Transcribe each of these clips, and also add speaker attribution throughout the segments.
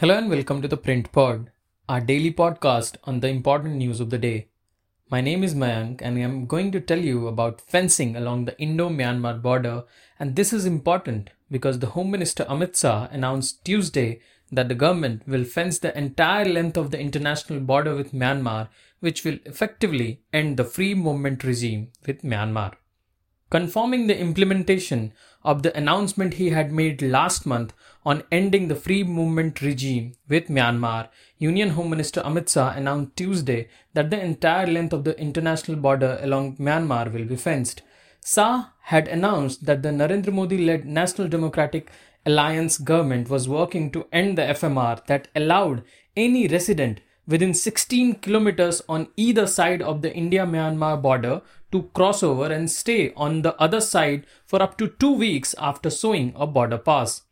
Speaker 1: Hello and welcome to the Print Pod, our daily podcast on the important news of the day. My name is Mayank and I'm going to tell you about fencing along the Indo Myanmar border. And this is important because the Home Minister Amit Shah announced Tuesday that the government will fence the entire length of the international border with Myanmar, which will effectively end the free movement regime with Myanmar confirming the implementation of the announcement he had made last month on ending the free movement regime with Myanmar, Union Home Minister Amit Shah announced Tuesday that the entire length of the international border along Myanmar will be fenced. Shah had announced that the Narendra Modi led National Democratic Alliance government was working to end the FMR that allowed any resident within 16 kilometers on either side of the India Myanmar border to cross over and stay on the other side for up to 2 weeks after showing a border pass.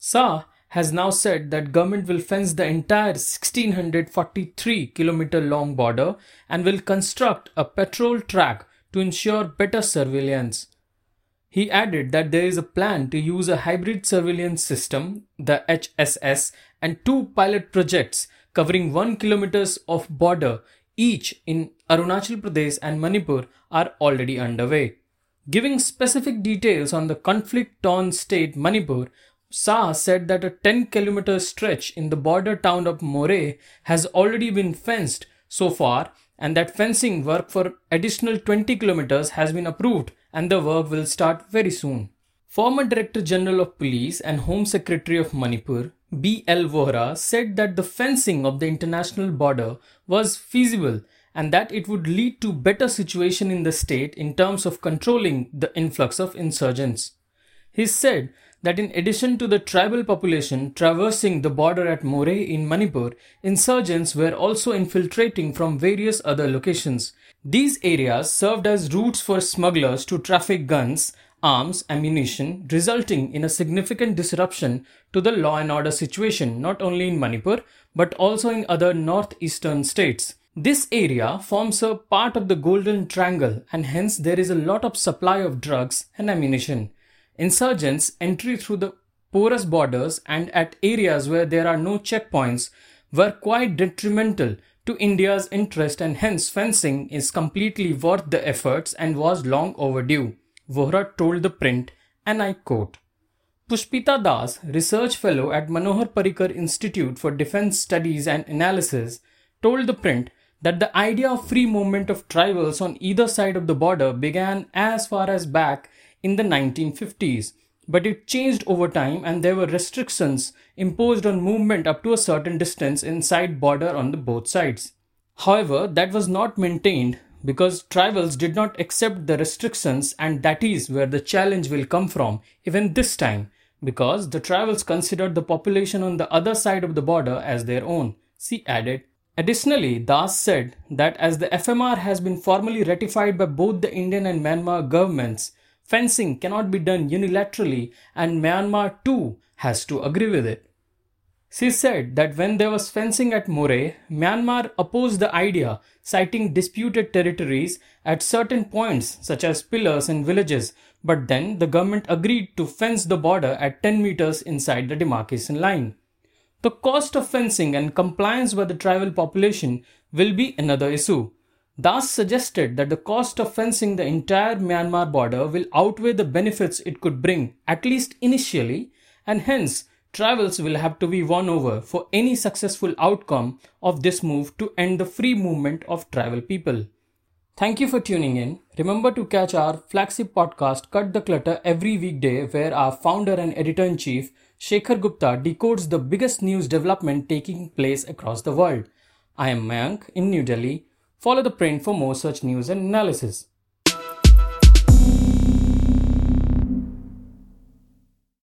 Speaker 1: Shah has now said that government will fence the entire 1643 kilometer long border and will construct a patrol track to ensure better surveillance. He added that there is a plan to use a hybrid surveillance system, the HSS, and two pilot projects covering 1 kilometers of border each in Arunachal Pradesh and Manipur are already underway. Giving specific details on the conflict torn state Manipur, Shah said that a 10 kilometer stretch in the border town of Moreh has already been fenced so far and that fencing work for additional 20 kilometers has been approved and the work will start very soon. Former Director General of Police and Home Secretary of Manipur, B.L. Vohra, said that the fencing of the international border was feasible and that it would lead to better situation in the state in terms of controlling the influx of insurgents. He said that in addition to the tribal population traversing the border at Moreh in Manipur, insurgents were also infiltrating from various other locations. These areas served as routes for smugglers to traffic guns arms, ammunition, resulting in a significant disruption to the law and order situation not only in Manipur but also in other northeastern states. This area forms a part of the Golden Triangle and hence there is a lot of supply of drugs and ammunition. Insurgents' entry through the porous borders and at areas where there are no checkpoints were quite detrimental to India's interest and hence fencing is completely worth the efforts and was long overdue. Vohra told the print, and I quote Pushpita Das, research fellow at Manohar Parrikar Institute for Defense Studies and Analysis, told the print that the idea of free movement of tribals on either side of the border began as far as back in the 1950s, but it changed over time and there were restrictions imposed on movement up to a certain distance inside border on the both sides. However, that was not maintained because tribals did not accept the restrictions and that is where the challenge will come from even this time because the tribals considered the population on the other side of the border as their own. She added additionally das said that as the fmr has been formally ratified by both the indian and myanmar governments fencing cannot be done unilaterally and myanmar too has to agree with it she said that when there was fencing at Moreh, Myanmar opposed the idea, citing disputed territories at certain points, such as pillars and villages, but then the government agreed to fence the border at 10 meters inside the demarcation line. The cost of fencing and compliance by the tribal population will be another issue. Das suggested that the cost of fencing the entire Myanmar border will outweigh the benefits it could bring, at least initially, and hence Tribals will have to be won over for any successful outcome of this move to end the free movement of travel people. Thank you for tuning in. Remember to catch our flagship podcast Cut the Clutter every weekday where our founder and editor-in-chief Shekhar Gupta decodes the biggest news development taking place across the world. I am Mayank in New Delhi. Follow the print for more such news and analysis.